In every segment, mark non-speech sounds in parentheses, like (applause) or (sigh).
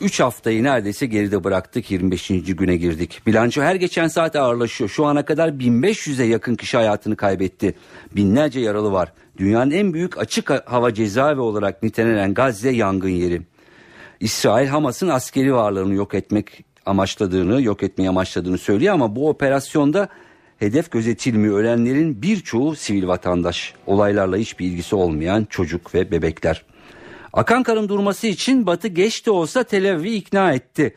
3 haftayı neredeyse geride bıraktık 25. güne girdik. Bilanço her geçen saat ağırlaşıyor. Şu ana kadar 1500'e yakın kişi hayatını kaybetti. Binlerce yaralı var. Dünyanın en büyük açık hava cezaevi olarak nitelenen Gazze yangın yeri. İsrail Hamas'ın askeri varlığını yok etmek amaçladığını, yok etmeyi amaçladığını söylüyor ama bu operasyonda hedef gözetilmiyor. Ölenlerin birçoğu sivil vatandaş. Olaylarla hiçbir ilgisi olmayan çocuk ve bebekler. Akan karın durması için Batı geç de olsa Tel Aviv'i ikna etti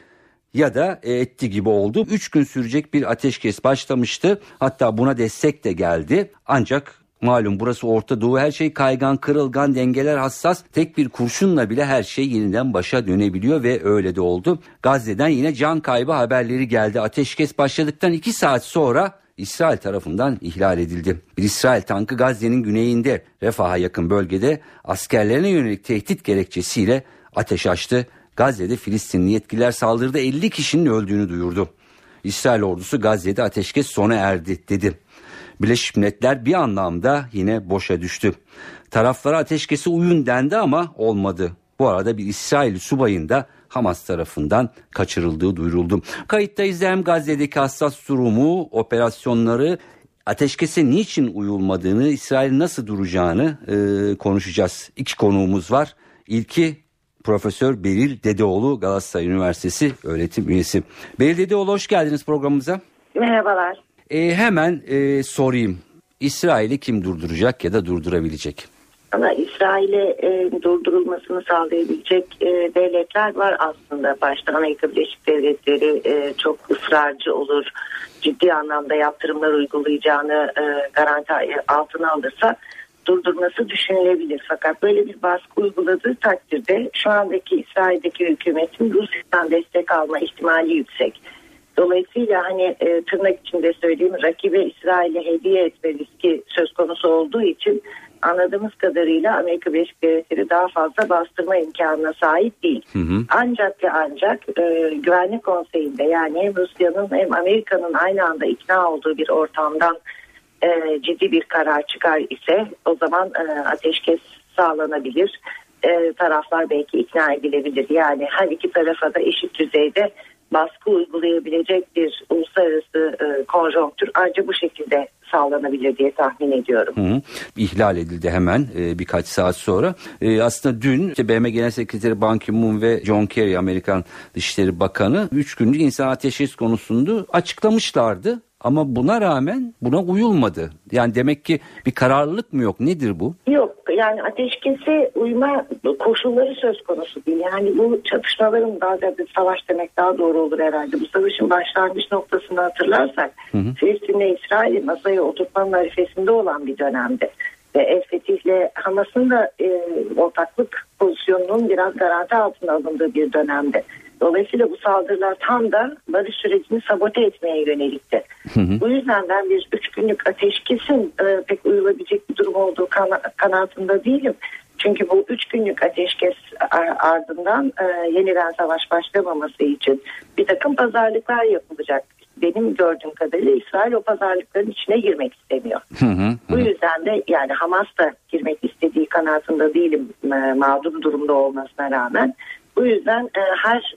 ya da e, etti gibi oldu. Üç gün sürecek bir ateşkes başlamıştı. Hatta buna destek de geldi. Ancak malum burası Orta Doğu her şey kaygan, kırılgan, dengeler hassas. Tek bir kurşunla bile her şey yeniden başa dönebiliyor ve öyle de oldu. Gazze'den yine can kaybı haberleri geldi. Ateşkes başladıktan iki saat sonra İsrail tarafından ihlal edildi. Bir İsrail tankı Gazze'nin güneyinde Refah'a yakın bölgede askerlerine yönelik tehdit gerekçesiyle ateş açtı. Gazze'de Filistinli yetkililer saldırıda 50 kişinin öldüğünü duyurdu. İsrail ordusu Gazze'de ateşkes sona erdi dedi. Birleşmiş Milletler bir anlamda yine boşa düştü. Taraflara ateşkesi uyun dendi ama olmadı. Bu arada bir İsrail subayın da Hamas tarafından kaçırıldığı duyuruldu. Kayıtta izleyen Gazze'deki hassas durumu, operasyonları, ateşkese niçin uyulmadığını, İsrail nasıl duracağını e, konuşacağız. İki konuğumuz var. İlki Profesör Beril Dedeoğlu Galatasaray Üniversitesi öğretim üyesi. Beril Dedeoğlu hoş geldiniz programımıza. Merhabalar. E, hemen e, sorayım. İsrail'i kim durduracak ya da durdurabilecek? Ama İsrail'e e, durdurulmasını sağlayabilecek e, devletler var aslında. Başta Amerika Birleşik Devletleri e, çok ısrarcı olur. Ciddi anlamda yaptırımlar uygulayacağını e, garanti altına alırsa durdurması düşünülebilir. Fakat böyle bir baskı uyguladığı takdirde şu andaki İsrail'deki hükümetin Rusya'dan destek alma ihtimali yüksek. Dolayısıyla hani e, tırnak içinde söyleyeyim rakibe İsrail'e hediye etme riski söz konusu olduğu için anladığımız kadarıyla Amerika Birleşik Devletleri daha fazla bastırma imkanına sahip değil. Hı hı. Ancak ve ancak e, Güvenlik Konseyi'nde yani hem Rusya'nın hem Amerika'nın aynı anda ikna olduğu bir ortamdan e, ciddi bir karar çıkar ise o zaman e, ateşkes sağlanabilir. E, taraflar belki ikna edilebilir. Yani her iki tarafa da eşit düzeyde baskı uygulayabilecek bir uluslararası e, konjonktür ancak bu şekilde sağlanabilir diye tahmin ediyorum. Hı hı. İhlal edildi hemen e, birkaç saat sonra. E, aslında dün işte BM Genel Sekreteri Ban Ki-moon ve John Kerry Amerikan Dışişleri Bakanı 3 günlük insan ateşkes konusunda açıklamışlardı. Ama buna rağmen buna uyulmadı. Yani demek ki bir kararlılık mı yok? Nedir bu? Yok yani ateşkese uyma koşulları söz konusu değil. Yani bu çatışmaların daha da savaş demek daha doğru olur herhalde. Bu savaşın başlangıç noktasını hatırlarsak Filistin'le İsrail'i masaya oturtmanın arifesinde olan bir dönemde. Ve El Fetih'le Hamas'ın da e, ortaklık pozisyonunun biraz garanti altına alındığı bir dönemde. Dolayısıyla bu saldırılar tam da barış sürecini sabote etmeye yönelikti. Hı hı. Bu yüzden ben bir üç günlük ateşkesin e, pek uyulabilecek bir durum olduğu kana, kanaatinde değilim. Çünkü bu üç günlük ateşkes ardından e, yeniden savaş başlamaması için bir takım pazarlıklar yapılacak. Benim gördüğüm kadarıyla İsrail o pazarlıkların içine girmek istemiyor. Hı hı hı. Bu yüzden de yani Hamas da girmek istediği kanaatinde değilim e, mağdur durumda olmasına rağmen. Bu yüzden e, her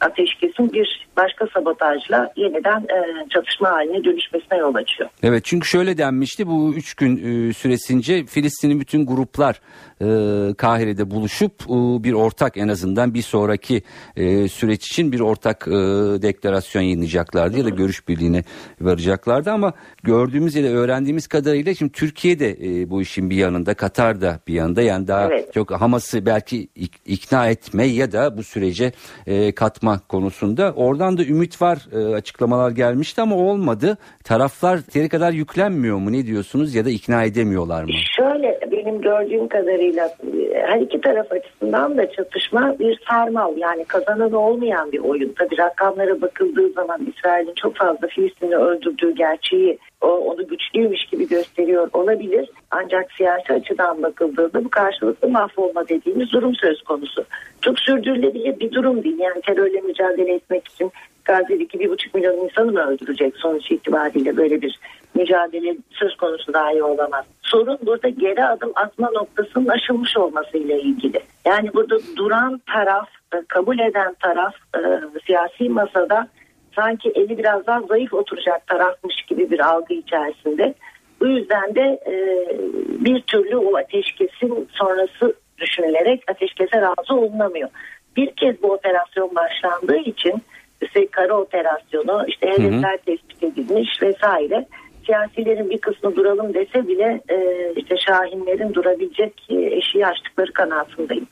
ateşkesin bir başka sabotajla yeniden e, çatışma haline dönüşmesine yol açıyor. Evet çünkü şöyle denmişti bu üç gün e, süresince Filistin'in bütün gruplar e, Kahire'de buluşup e, bir ortak en azından bir sonraki e, süreç için bir ortak e, deklarasyon yayınlayacaklardı ya da görüş birliğine varacaklardı ama gördüğümüz ya da öğrendiğimiz kadarıyla şimdi Türkiye'de e, bu işin bir yanında Katar da bir yanında yani daha evet. çok Hamas'ı belki ikna etme ya da bu sürece e, katma konusunda. Oradan da ümit var e, açıklamalar gelmişti ama olmadı. Taraflar yeteri kadar yüklenmiyor mu? Ne diyorsunuz? Ya da ikna edemiyorlar mı? Şöyle benim gördüğüm kadarıyla her iki taraf açısından da çatışma bir sarmal. Yani kazanan olmayan bir oyun. Tabii rakamlara bakıldığı zaman İsrail'in çok fazla Filistin'i öldürdüğü gerçeği onu güçlüymüş gibi gösteriyor olabilir. Ancak siyasi açıdan bakıldığında bu karşılıklı mahvolma dediğimiz durum söz konusu. Çok sürdürülebilir bir durum değil. Yani terörle mücadele etmek için Gazze'deki bir buçuk milyon insanı mı öldürecek sonuç itibariyle böyle bir mücadele söz konusu dahi olamaz. Sorun burada geri adım atma noktasının aşılmış olmasıyla ilgili. Yani burada duran taraf, e, kabul eden taraf e, siyasi masada sanki eli biraz daha zayıf oturacak tarafmış gibi bir algı içerisinde. Bu yüzden de e, bir türlü o ateşkesin sonrası düşünülerek ateşkese razı olunamıyor. Bir kez bu operasyon başlandığı için işte kara operasyonu işte hedefler tespit edilmiş vesaire siyasilerin bir kısmı duralım dese bile e, işte Şahinlerin durabilecek e, eşiği açtıkları kanaatindeyim.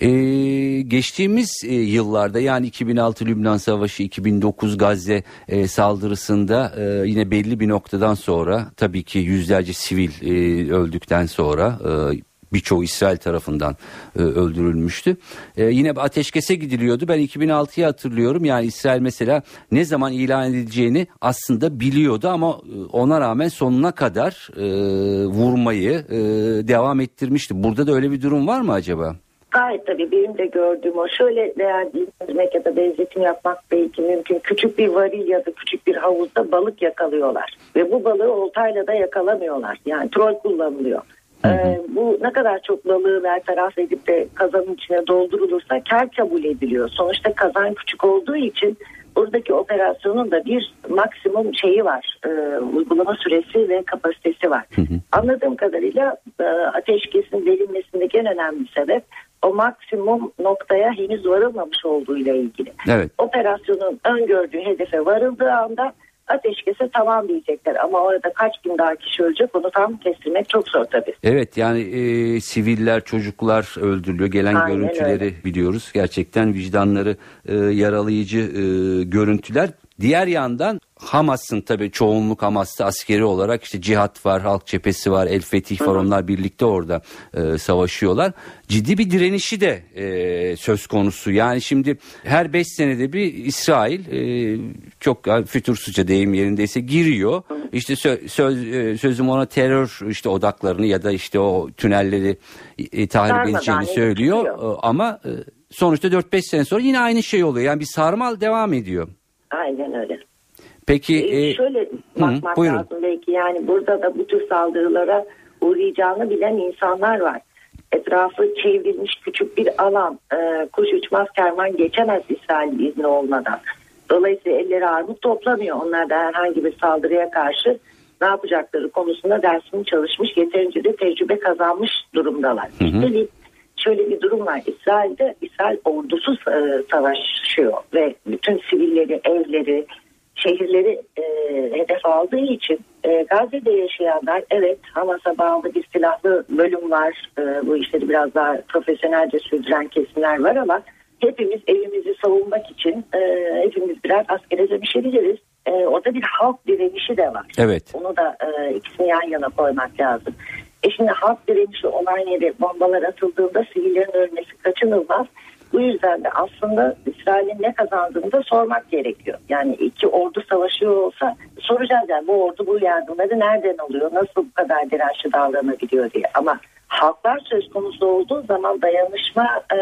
Ee, geçtiğimiz e, yıllarda yani 2006 Lübnan Savaşı 2009 Gazze e, saldırısında e, yine belli bir noktadan sonra tabii ki yüzlerce sivil e, öldükten sonra e, birçoğu İsrail tarafından e, öldürülmüştü. E, yine ateşkese gidiliyordu. Ben 2006'yı hatırlıyorum. Yani İsrail mesela ne zaman ilan edileceğini aslında biliyordu ama e, ona rağmen sonuna kadar e, vurmayı e, devam ettirmişti. Burada da öyle bir durum var mı acaba? Gayet tabii benim de gördüğüm o. Şöyle değerlendirmek ya da benzetim yapmak belki mümkün. Küçük bir varil ya da küçük bir havuzda balık yakalıyorlar. Ve bu balığı oltayla da yakalamıyorlar. Yani troll kullanılıyor. Ee, bu ne kadar çok balığı bertaraf edip de kazanın içine doldurulursa kar kabul ediliyor. Sonuçta kazan küçük olduğu için buradaki operasyonun da bir maksimum şeyi var. E, uygulama süresi ve kapasitesi var. Hı hı. Anladığım kadarıyla e, ateşkesin verilmesindeki en önemli sebep o maksimum noktaya henüz varılmamış olduğu ile ilgili. Evet. Operasyonun öngördüğü hedefe varıldığı anda ateşkese tamam diyecekler ama orada kaç bin daha kişi ölecek onu tam kestirmek çok zor tabii. Evet yani e, siviller çocuklar öldürülüyor gelen Aynen görüntüleri öyle. biliyoruz gerçekten vicdanları e, yaralayıcı e, görüntüler Diğer yandan Hamas'ın tabii çoğunluk Hamas'ta askeri olarak işte cihat var, halk cephesi var, El Fetih var onlar birlikte orada e, savaşıyorlar. Ciddi bir direnişi de e, söz konusu. Yani şimdi her 5 senede bir İsrail e, çok yani fütursuzca deyim yerindeyse giriyor. İşte söz, söz e, sözüm ona terör işte odaklarını ya da işte o tünelleri e, tahrip edeceğini söylüyor. E, ama e, sonuçta 4-5 sene sonra yine aynı şey oluyor. Yani bir sarmal devam ediyor. Aynen öyle. Peki ee, e, şöyle bakmak buyurun. lazım belki yani burada da bu tür saldırılara uğrayacağını bilen insanlar var. Etrafı çevrilmiş küçük bir alan. E, kuş uçmaz kervan geçemez İsrail izni olmadan. Dolayısıyla elleri armut toplamıyor. Onlar da herhangi bir saldırıya karşı ne yapacakları konusunda dersini çalışmış, yeterince de tecrübe kazanmış durumdalar. Hı hı. İşte şöyle bir durum var. İsrail'de İsrail ordusu e, savaşıyor ve bütün sivilleri, evleri, şehirleri e, hedef aldığı için e, Gazze'de yaşayanlar evet Hamas'a bağlı bir silahlı bölüm var. E, bu işleri biraz daha profesyonelce sürdüren kesimler var ama hepimiz evimizi savunmak için e, hepimiz birer askere dönüşebiliriz. E, orada bir halk direnişi de var. Evet. Onu da e, ikisini yan yana koymak lazım. E şimdi halk direnişi olan yere bombalar atıldığında sivillerin ölmesi kaçınılmaz. Bu yüzden de aslında İsrail'in ne kazandığını da sormak gerekiyor. Yani iki ordu savaşıyor olsa soracağız yani bu ordu bu yardımları nereden alıyor, nasıl bu kadar dirençli davranabiliyor diye. Ama halklar söz konusu olduğu zaman dayanışma e,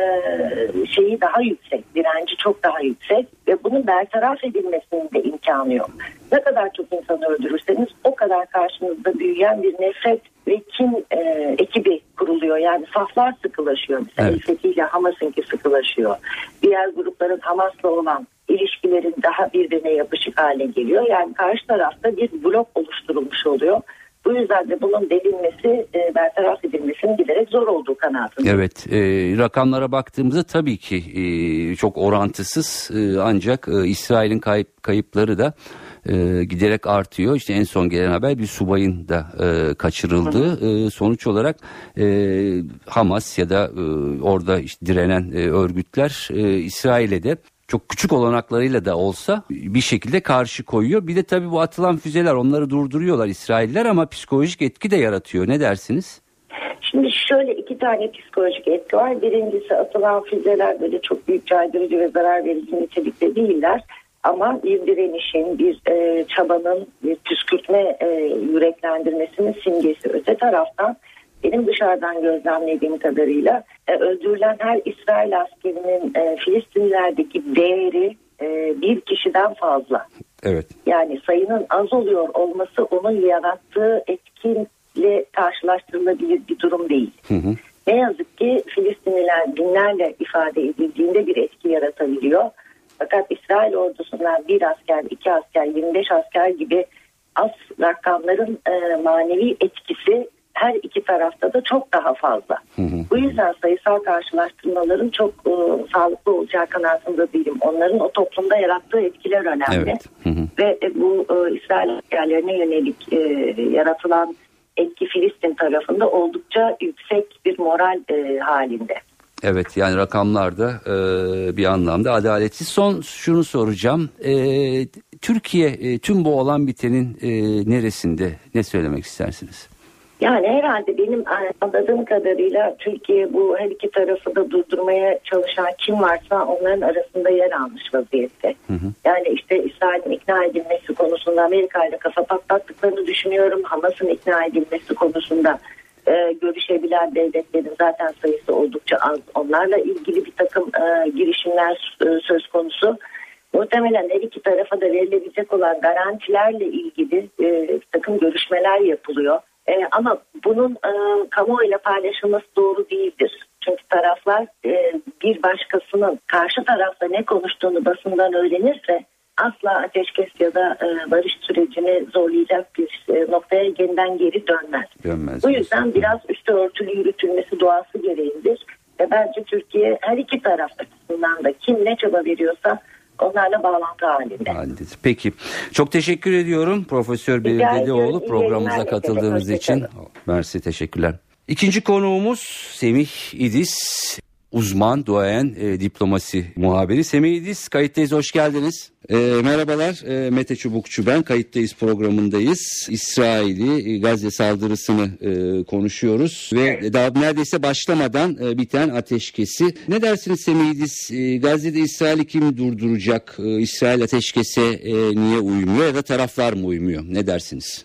şeyi daha yüksek, direnci çok daha yüksek ve bunun bertaraf edilmesinin de imkanı yok. Ne kadar çok insan öldürürseniz o kadar karşınızda büyüyen bir nefret ve kin e, ekibi kuruluyor. Yani saflar sıkılaşıyor. Mesela evet. ile Hamas'ınki sıkılaşıyor. Diğer grupların Hamas'la olan ilişkilerin daha birbirine yapışık hale geliyor. Yani karşı tarafta bir blok oluşturulmuş oluyor. Bu yüzden de bunun delinmesi, e, bertaraf edilmesinin giderek zor olduğu kanaatindeyim. Evet, e, rakamlara baktığımızda tabii ki e, çok orantısız e, ancak e, İsrail'in kayıp, kayıpları da e, giderek artıyor. İşte en son gelen haber bir subayın da e, kaçırıldığı. E, sonuç olarak e, Hamas ya da e, orada işte direnen e, örgütler e, İsrail'e de çok küçük olanaklarıyla da olsa bir şekilde karşı koyuyor. Bir de tabii bu atılan füzeler onları durduruyorlar İsrailler ama psikolojik etki de yaratıyor. Ne dersiniz? Şimdi şöyle iki tane psikolojik etki var. Birincisi atılan füzeler böyle çok büyük caydırıcı ve zarar verici nitelikte değiller. Ama bir direnişin, bir e, çabanın, bir püskürtme e, yüreklendirmesinin simgesi. Öte taraftan benim dışarıdan gözlemlediğim kadarıyla e, öldürülen her İsrail askerinin e, Filistinlerdeki değeri e, bir kişiden fazla. Evet. Yani sayının az oluyor olması onun yarattığı etkiyle karşılaştırılabilir bir durum değil. Hı hı. Ne yazık ki Filistinliler binlerle ifade edildiğinde bir etki yaratabiliyor. Fakat İsrail ordusundan bir asker, iki asker, 25 asker gibi az rakamların e, manevi etkisi her iki tarafta da çok daha fazla. Hı hı. Bu yüzden sayısal karşılaştırmaların çok e, sağlıklı olacağı kanaatinde değilim. Onların o toplumda yarattığı etkiler önemli. Evet. Hı hı. Ve e, bu e, İsrail askerlerine yönelik e, yaratılan etki Filistin tarafında oldukça yüksek bir moral e, halinde. Evet yani rakamlarda e, bir anlamda adaletsiz. Son şunu soracağım. E, Türkiye e, tüm bu olan bitenin e, neresinde? Ne söylemek istersiniz? Yani herhalde benim anladığım kadarıyla Türkiye bu her iki tarafı da durdurmaya çalışan kim varsa onların arasında yer almış vaziyette. Hı hı. Yani işte İsrail'in ikna edilmesi konusunda Amerika ile kafa patlattıklarını düşünüyorum. Hamas'ın ikna edilmesi konusunda e, görüşebilen devletlerin zaten sayısı oldukça az. Onlarla ilgili bir takım e, girişimler e, söz konusu. Muhtemelen her iki tarafa da verilebilecek olan garantilerle ilgili e, bir takım görüşmeler yapılıyor. E, ama bunun e, kamuoyuyla paylaşılması doğru değildir. Çünkü taraflar e, bir başkasının karşı tarafta ne konuştuğunu basından öğrenirse asla ateşkes ya da e, barış sürecini zorlayacak bir e, noktaya yeniden geri dönmez. Dönmez. Bu yüzden biraz üstü örtülü yürütülmesi doğası gereğidir. Ve bence Türkiye her iki taraf açısından da kim ne çaba veriyorsa onlarla bağlantı halinde. Halindedir. Peki. Çok teşekkür ediyorum Profesör. İyi programımıza katıldığınız için. Mersi teşekkürler. İkinci konuğumuz Semih İdis. Uzman, duayen, e, diplomasi muhabiri. Semih İdis, kayıttayız, hoş geldiniz. E, merhabalar, e, Mete Çubukçu ben, kayıttayız programındayız. İsrail'i, e, Gazze saldırısını e, konuşuyoruz ve daha neredeyse başlamadan e, biten ateşkesi. Ne dersiniz Semih İdis, e, Gazze'de İsrail'i kim durduracak? E, İsrail ateşkese e, niye uymuyor ya da taraflar mı uymuyor? Ne dersiniz?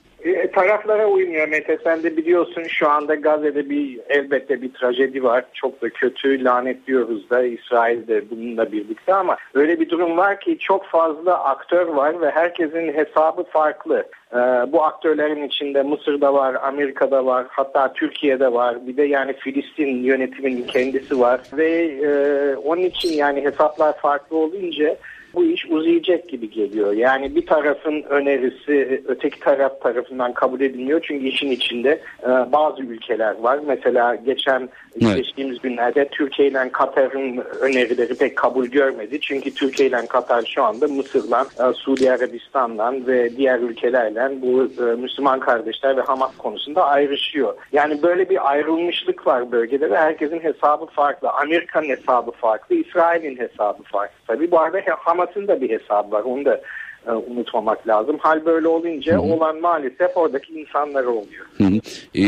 Taraflara uymuyor Mete. Sen de biliyorsun şu anda Gazze'de bir elbette bir trajedi var. Çok da kötü lanetliyoruz da İsrail'de bununla birlikte ama öyle bir durum var ki çok fazla aktör var ve herkesin hesabı farklı. Ee, bu aktörlerin içinde Mısır'da var, Amerika'da var, hatta Türkiye'de var. Bir de yani Filistin yönetiminin kendisi var ve e, onun için yani hesaplar farklı olunca bu iş uzayacak gibi geliyor. Yani bir tarafın önerisi öteki taraf tarafından kabul edilmiyor. Çünkü işin içinde e, bazı ülkeler var. Mesela geçen Evet. geçtiğimiz günlerde Türkiye ile Katar'ın önerileri pek kabul görmedi. Çünkü Türkiye ile Katar şu anda Mısır'la, e, Suudi Arabistan'la ve diğer ülkelerle bu e, Müslüman kardeşler ve Hamas konusunda ayrışıyor. Yani böyle bir ayrılmışlık var bölgede ve herkesin hesabı farklı. Amerika'nın hesabı farklı, İsrail'in hesabı farklı. Tabii bu arada Hamas'ın da bir hesabı var. Onu da e, unutmamak lazım. Hal böyle olunca olan maalesef oradaki insanlar oluyor. Hı hı. Ee,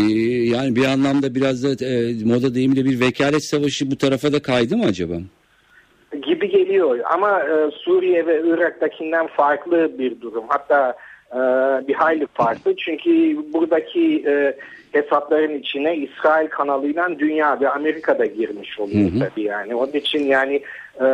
yani bir anlamda biraz da e, moda deyimiyle bir vekalet savaşı bu tarafa da kaydı mı acaba? gibi geliyor ama e, Suriye ve Irak'takinden farklı bir durum. Hatta e, bir hayli farklı. Çünkü buradaki e, hesapların içine İsrail kanalıyla dünya ve Amerika da girmiş oluyor Hı hı. tabii yani. Onun için yani e,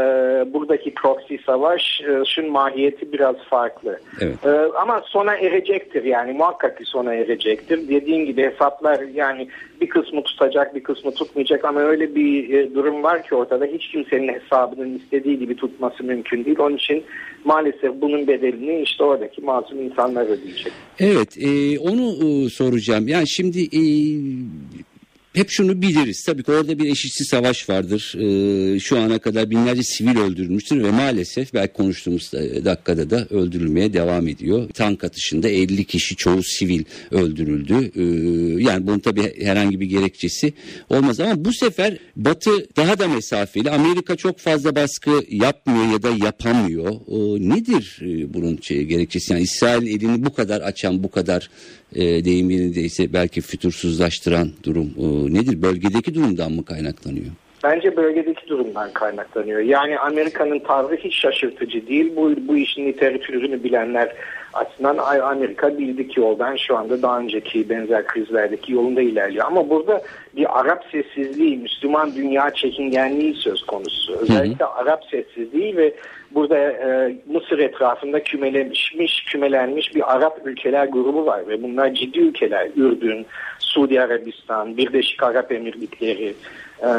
buradaki proxy savaşın mahiyeti biraz farklı. Evet. Ee, ama sona erecektir yani muhakkak ki sona erecektir. Dediğin gibi hesaplar yani bir kısmı tutacak bir kısmı tutmayacak ama öyle bir e, durum var ki ortada hiç kimsenin hesabının istediği gibi tutması mümkün değil. Onun için maalesef bunun bedelini işte oradaki masum insanlar ödeyecek. Evet, e, onu e, soracağım. Yani şimdi e, hep şunu biliriz. Tabii ki orada bir eşitsiz savaş vardır. Ee, şu ana kadar binlerce sivil öldürülmüştür ve maalesef belki konuştuğumuz dakikada da öldürülmeye devam ediyor. Tank atışında 50 kişi çoğu sivil öldürüldü. Ee, yani bunun tabii herhangi bir gerekçesi olmaz ama bu sefer Batı daha da mesafeli. Amerika çok fazla baskı yapmıyor ya da yapamıyor. Ee, nedir e, bunun şey, gerekçesi? Yani İsrail elini bu kadar açan, bu kadar e, deyim yerindeyse belki fütursuzlaştıran durum e, nedir? Bölgedeki durumdan mı kaynaklanıyor? Bence bölgedeki durumdan kaynaklanıyor. Yani Amerika'nın tavrı hiç şaşırtıcı değil. Bu, bu işin literatürünü bilenler açısından Amerika bildik yoldan şu anda daha önceki benzer krizlerdeki yolunda ilerliyor. Ama burada bir Arap sessizliği, Müslüman dünya çekingenliği söz konusu. Özellikle hı hı. Arap sessizliği ve burada e, Mısır etrafında kümelenmiş, kümelenmiş bir Arap ülkeler grubu var ve bunlar ciddi ülkeler. Ürdün, Suudi Arabistan, Birleşik Arap Emirlikleri, e,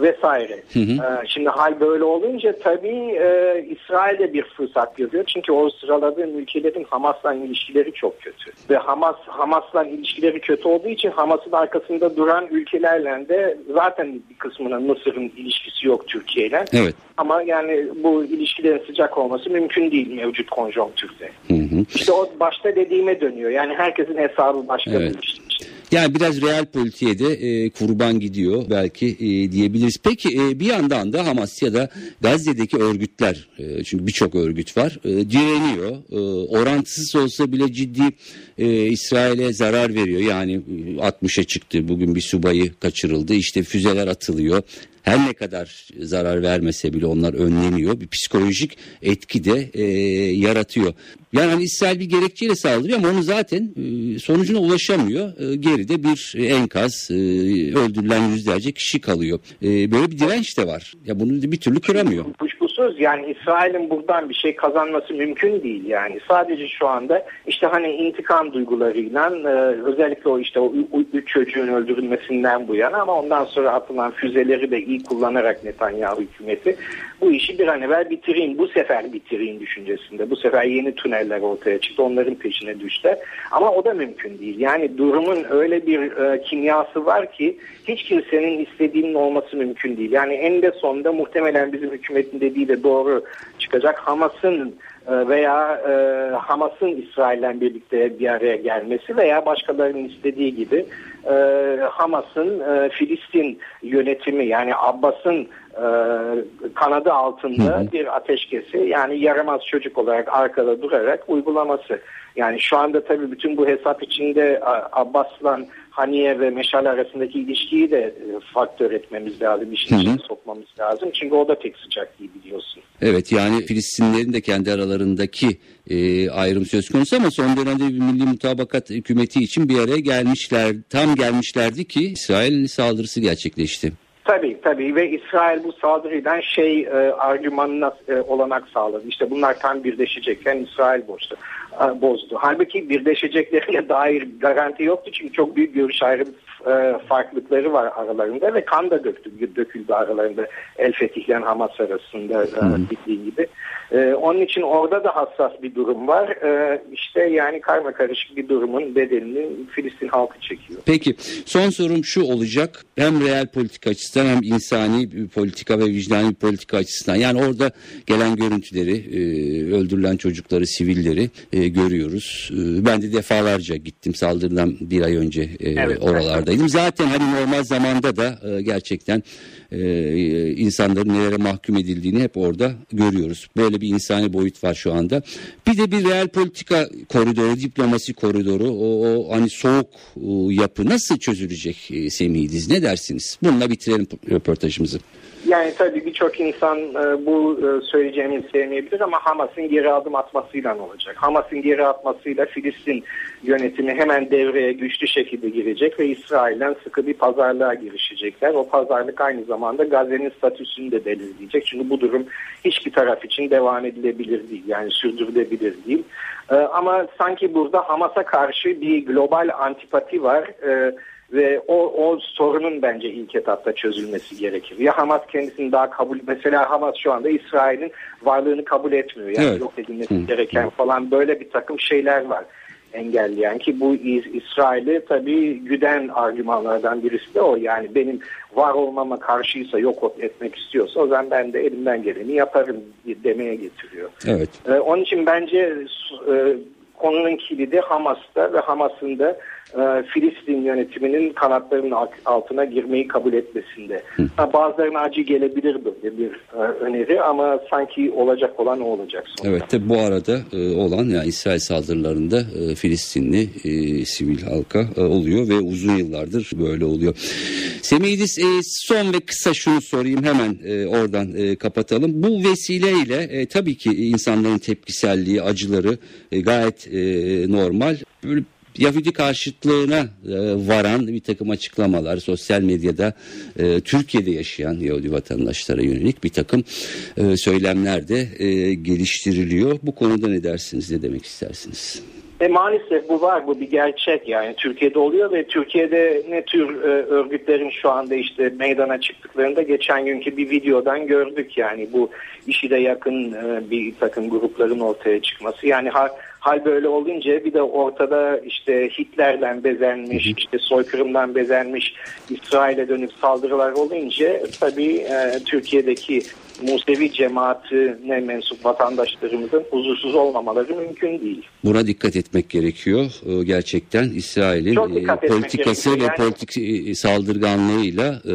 vesaire. Hı hı. E, şimdi hal böyle olunca tabii e, İsrail'de bir fırsat görüyor. Çünkü o sıraladığım ülkelerin Hamas'la ilişkileri çok kötü. Ve Hamas Hamas'la ilişkileri kötü olduğu için Hamas'ın arkasında duran ülkelerle de zaten bir kısmının Mısır'ın ilişkisi yok Türkiye'yle. Evet. Ama yani bu ilişkilerin sıcak olması mümkün değil mevcut konjonktürde. Hı hı. İşte o başta dediğime dönüyor. Yani herkesin hesabı başka evet. bir işte. Yani biraz real politiğe de e, kurban gidiyor belki e, diyebiliriz. Peki e, bir yandan da Hamas ya da Gazze'deki örgütler e, çünkü birçok örgüt var e, direniyor. E, orantısız olsa bile ciddi e, İsrail'e zarar veriyor. Yani 60'a çıktı bugün bir subayı kaçırıldı işte füzeler atılıyor her ne kadar zarar vermese bile onlar önleniyor. Bir psikolojik etki de e, yaratıyor. Yani hani İsrail bir gerekçeyle saldırıyor ama onu zaten e, sonucuna ulaşamıyor. E, geride bir enkaz, e, öldürülen yüzlerce kişi kalıyor. E, böyle bir direnç de var. Ya bunu bir türlü kıramıyor. Kuşkusuz yani İsrail'in buradan bir şey kazanması mümkün değil yani. Sadece şu anda işte hani intikam duygularıyla e, özellikle o işte o üç çocuğun öldürülmesinden bu yana ama ondan sonra atılan füzeleri de iyi kullanarak Netanyahu hükümeti bu işi bir an evvel bitireyim, bu sefer bitireyim düşüncesinde. Bu sefer yeni tüneller ortaya çıktı, onların peşine düştü. Ama o da mümkün değil. Yani durumun öyle bir e, kimyası var ki hiç kimsenin istediğinin olması mümkün değil. Yani en de sonunda muhtemelen bizim hükümetin dediği de doğru çıkacak. Hamas'ın e, veya e, Hamas'ın İsrail'le birlikte bir araya gelmesi veya başkalarının istediği gibi e, Hamas'ın e, Filistin yönetimi yani Abbas'ın e, kanadı altında hı hı. bir ateşkesi yani yaramaz çocuk olarak arkada durarak uygulaması. Yani şu anda tabii bütün bu hesap içinde Abbas'la Haniye ve Meşal arasındaki ilişkiyi de e, faktör etmemiz lazım, işin içine sokmamız lazım. Çünkü o da pek sıcak değil biliyorsun. Evet yani Filistinlerin de kendi aralarındaki e, ayrım söz konusu ama son dönemde bir milli mutabakat hükümeti için bir araya gelmişler. Tam gelmişlerdi ki İsrail saldırısı gerçekleşti. Tabii tabii ve İsrail bu saldırıdan şey e, argümanına e, olanak sağladı. İşte bunlar tam birleşecekken İsrail bozdu. E, bozdu. Halbuki birleşeceklerine (laughs) dair garanti yoktu çünkü çok büyük görüş ayrım e, farklılıkları var aralarında ve kan da döktü, döküldü aralarında El Fetih ile Hamas arasında e, bildiği gibi. E, onun için orada da hassas bir durum var. E, işte yani karma karışık bir durumun bedelini Filistin halkı çekiyor. Peki son sorum şu olacak. Hem real politika açısından hem insani bir politika ve vicdani bir politika açısından. Yani orada gelen görüntüleri, e, öldürülen çocukları, sivilleri e, görüyoruz. E, ben de defalarca gittim saldırıdan bir ay önce e, evet, oralardaydım. Zaten hani normal zamanda da e, gerçekten e, insanların nelere mahkum edildiğini hep orada görüyoruz. Böyle bir insani boyut var şu anda. Bir de bir real politika koridoru, diplomasi koridoru, o, o hani soğuk o, yapı nasıl çözülecek e, Semih İdiz? Ne dersiniz? Bununla bitirelim röportajımızı. Yani tabii birçok insan e, bu e, söyleyeceğimi sevmeyebilir ama Hamas'ın geri adım atmasıyla olacak? Hamas'ın geri atmasıyla Filistin yönetimi hemen devreye güçlü şekilde girecek ve İsrail'den sıkı bir pazarlığa girişecekler. O pazarlık aynı zamanda Gazze'nin statüsünü de belirleyecek. Çünkü bu durum hiçbir taraf için devam edilebilir değil. Yani sürdürülebilir değil. E, ama sanki burada Hamas'a karşı bir global antipati var. Evet ve o, o sorunun bence ilk etapta çözülmesi gerekir. Ya Hamas kendisini daha kabul mesela Hamas şu anda İsrail'in varlığını kabul etmiyor. Yani evet. yok edilmesi Hı. gereken falan böyle bir takım şeyler var. engelleyen ki bu İsrail'i tabii güden argümanlardan birisi de o. Yani benim var olmama karşıysa yok etmek istiyorsa o zaman ben de elimden geleni yaparım demeye getiriyor. Evet. Ee, onun için bence e, konunun kilidi Hamas'ta ve Hamas'ın da e, Filistin yönetiminin kanatlarının altına girmeyi kabul etmesinde. Hı. Bazılarına acı gelebilir böyle bir e, öneri ama sanki olacak olan o olacak sonunda. Evet de bu arada e, olan yani İsrail saldırılarında e, Filistinli e, sivil halka e, oluyor ve uzun yıllardır böyle oluyor. Semihidis e, son ve kısa şunu sorayım hemen e, oradan e, kapatalım. Bu vesileyle e, tabii ki insanların tepkiselliği, acıları e, gayet e, normal. Böyle Yahudi karşıtlığına e, varan bir takım açıklamalar sosyal medyada e, Türkiye'de yaşayan Yahudi vatandaşlara yönelik bir takım e, söylemler de e, geliştiriliyor. Bu konuda ne dersiniz, ne demek istersiniz? E maalesef bu var, bu bir gerçek yani Türkiye'de oluyor ve Türkiye'de ne tür e, örgütlerin şu anda işte meydana çıktıklarında geçen günkü bir videodan gördük yani bu işi de yakın e, bir takım grupların ortaya çıkması yani ha, hal böyle olunca bir de ortada işte Hitler'den bezenmiş, işte soykırımdan bezenmiş İsrail'e dönük saldırılar olunca tabii e, Türkiye'deki Musevi cemaatine mensup vatandaşlarımızın huzursuz olmamaları mümkün değil. Buna dikkat etmek gerekiyor. Ee, gerçekten İsrail'in e, politikası ve yani, politik e, saldırganlığıyla e,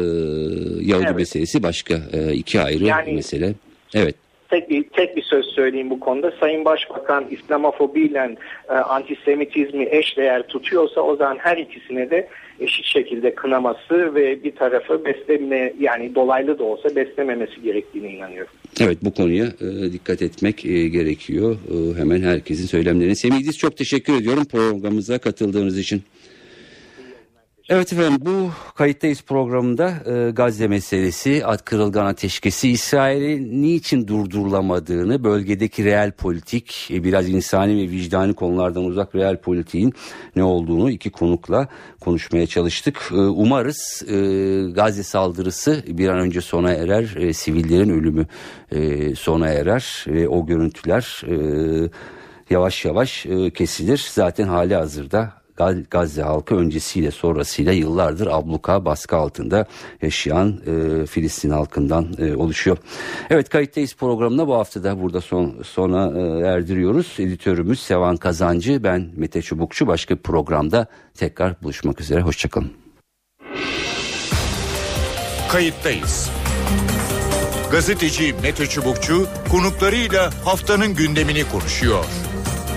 Yahudi evet. meselesi başka e, iki ayrı yani, mesele. Evet tek bir tek bir söz söyleyeyim bu konuda. Sayın Başbakan İslamofobiyle e, antisemitizmi eşdeğer tutuyorsa o zaman her ikisine de eşit şekilde kınaması ve bir tarafı besleme yani dolaylı da olsa beslememesi gerektiğine inanıyorum. Evet bu konuya e, dikkat etmek e, gerekiyor. E, hemen herkesin söylemlerine. Semih çok teşekkür ediyorum programımıza katıldığınız için. Evet efendim bu kayıttayız programında e, Gazze meselesi, at kırılgan ateşkesi, İsrail'i niçin durdurulamadığını, bölgedeki real politik, e, biraz insani ve vicdani konulardan uzak real politiğin ne olduğunu iki konukla konuşmaya çalıştık. E, umarız e, Gazze saldırısı bir an önce sona erer, e, sivillerin ölümü e, sona erer ve o görüntüler e, yavaş yavaş e, kesilir. Zaten hali hazırda Gazze halkı öncesiyle sonrasıyla yıllardır abluka baskı altında yaşayan e, Filistin halkından e, oluşuyor. Evet kayıttayız programına bu hafta da burada son, sona e, erdiriyoruz. Editörümüz Sevan Kazancı ben Mete Çubukçu başka bir programda tekrar buluşmak üzere hoşçakalın. Kayıttayız. Gazeteci Mete Çubukçu konuklarıyla haftanın gündemini konuşuyor.